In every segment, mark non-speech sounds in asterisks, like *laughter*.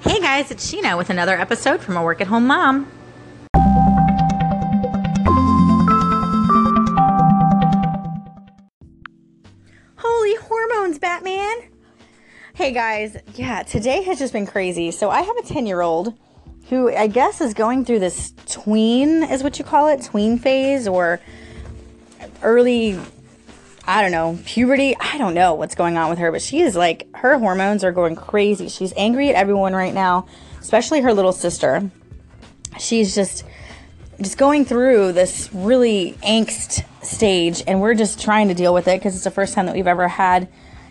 Hey guys, it's Sheena with another episode from a work at home mom. Holy hormones, Batman! Hey guys, yeah, today has just been crazy. So I have a 10 year old who I guess is going through this tween, is what you call it, tween phase or early I don't know, puberty. I don't know what's going on with her, but she is like, her hormones are going crazy. She's angry at everyone right now, especially her little sister. She's just, just going through this really angst stage, and we're just trying to deal with it because it's the first time that we've ever had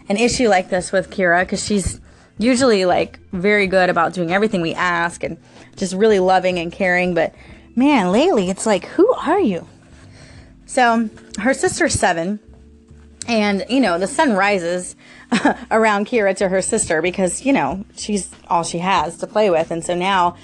an issue like this with Kira because she's usually like very good about doing everything we ask and just really loving and caring. But man, lately it's like, who are you? So her sister's seven and, you know, the sun rises *laughs* around Kira to her sister because, you know, she's all she has to play with. And so now,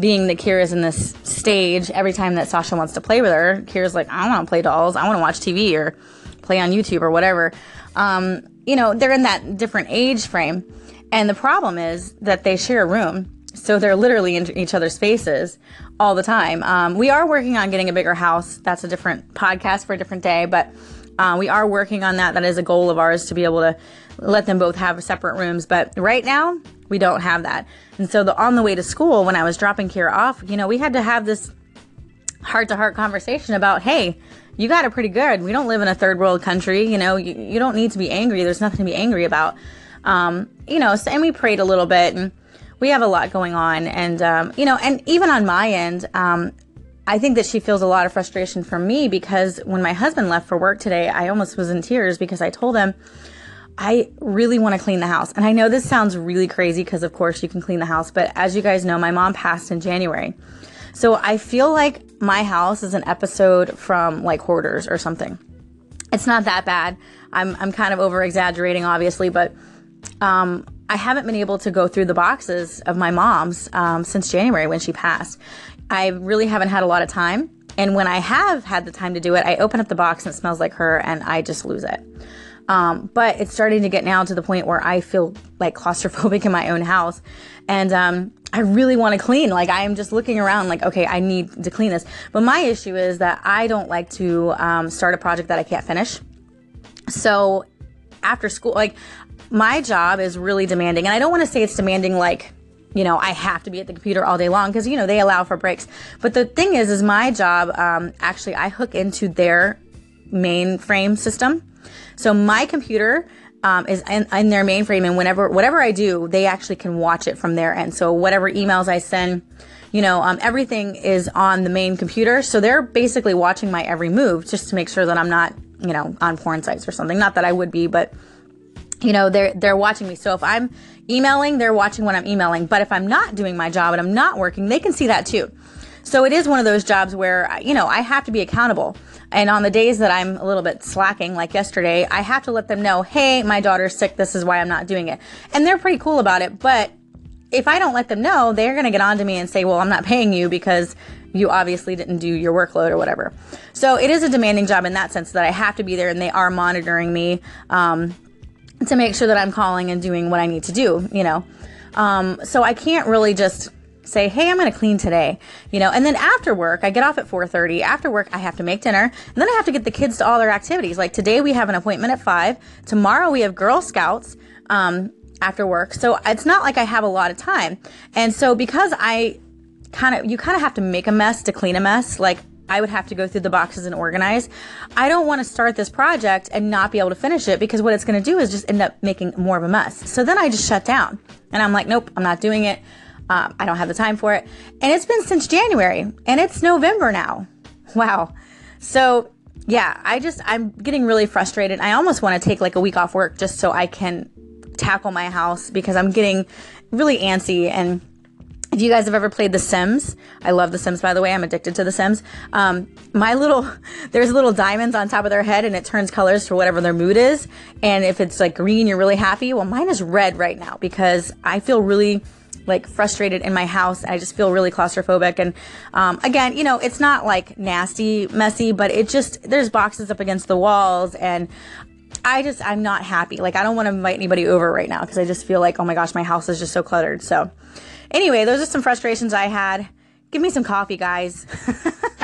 being that Kira's in this stage, every time that Sasha wants to play with her, Kira's like, I want to play dolls. I want to watch TV or play on YouTube or whatever. Um, you know, they're in that different age frame. And the problem is that they share a room. So they're literally in each other's faces all the time. Um, we are working on getting a bigger house. That's a different podcast for a different day. But uh, we are working on that. That is a goal of ours to be able to let them both have separate rooms. But right now, we don't have that. And so the, on the way to school, when I was dropping Kira off, you know, we had to have this heart to heart conversation about, hey, you got it pretty good. We don't live in a third world country. You know, you, you don't need to be angry. There's nothing to be angry about. Um, you know, so, and we prayed a little bit and we have a lot going on. And, um, you know, and even on my end, um, I think that she feels a lot of frustration from me because when my husband left for work today, I almost was in tears because I told him, I really want to clean the house. And I know this sounds really crazy because, of course, you can clean the house. But as you guys know, my mom passed in January. So I feel like my house is an episode from like Hoarders or something. It's not that bad. I'm, I'm kind of over exaggerating, obviously, but um, I haven't been able to go through the boxes of my mom's um, since January when she passed. I really haven't had a lot of time. And when I have had the time to do it, I open up the box and it smells like her and I just lose it. Um, but it's starting to get now to the point where I feel like claustrophobic in my own house. And um, I really want to clean. Like I am just looking around like, okay, I need to clean this. But my issue is that I don't like to um, start a project that I can't finish. So after school, like my job is really demanding. And I don't want to say it's demanding like you know, I have to be at the computer all day long because, you know, they allow for breaks. But the thing is, is my job, um, actually, I hook into their mainframe system. So my computer, um, is in, in, their mainframe and whenever, whatever I do, they actually can watch it from there. And so whatever emails I send, you know, um, everything is on the main computer. So they're basically watching my every move just to make sure that I'm not, you know, on porn sites or something. Not that I would be, but you know, they're, they're watching me. So if I'm emailing, they're watching when I'm emailing. But if I'm not doing my job and I'm not working, they can see that too. So it is one of those jobs where, you know, I have to be accountable. And on the days that I'm a little bit slacking, like yesterday, I have to let them know, hey, my daughter's sick. This is why I'm not doing it. And they're pretty cool about it. But if I don't let them know, they're going to get on to me and say, well, I'm not paying you because you obviously didn't do your workload or whatever. So it is a demanding job in that sense that I have to be there and they are monitoring me. Um, to make sure that I'm calling and doing what I need to do, you know. Um, so I can't really just say, "Hey, I'm going to clean today," you know. And then after work, I get off at 4:30. After work, I have to make dinner, and then I have to get the kids to all their activities. Like today, we have an appointment at five. Tomorrow, we have Girl Scouts. Um, after work. So it's not like I have a lot of time. And so because I kind of you kind of have to make a mess to clean a mess. Like I would have to go through the boxes and organize. I don't want to start this project and not be able to finish it because what it's going to do is just end up making more of a mess. So then I just shut down and I'm like, nope, I'm not doing it. Um, I don't have the time for it. And it's been since January and it's November now. Wow. So yeah, I just, I'm getting really frustrated. I almost want to take like a week off work just so I can tackle my house because I'm getting really antsy and if you guys have ever played The Sims, I love The Sims, by the way. I'm addicted to The Sims. Um, my little, *laughs* there's little diamonds on top of their head and it turns colors for whatever their mood is. And if it's like green, you're really happy. Well, mine is red right now because I feel really like frustrated in my house. I just feel really claustrophobic. And um, again, you know, it's not like nasty, messy, but it just, there's boxes up against the walls and I just, I'm not happy. Like, I don't want to invite anybody over right now because I just feel like, oh my gosh, my house is just so cluttered. So, Anyway, those are some frustrations I had. Give me some coffee, guys. *laughs*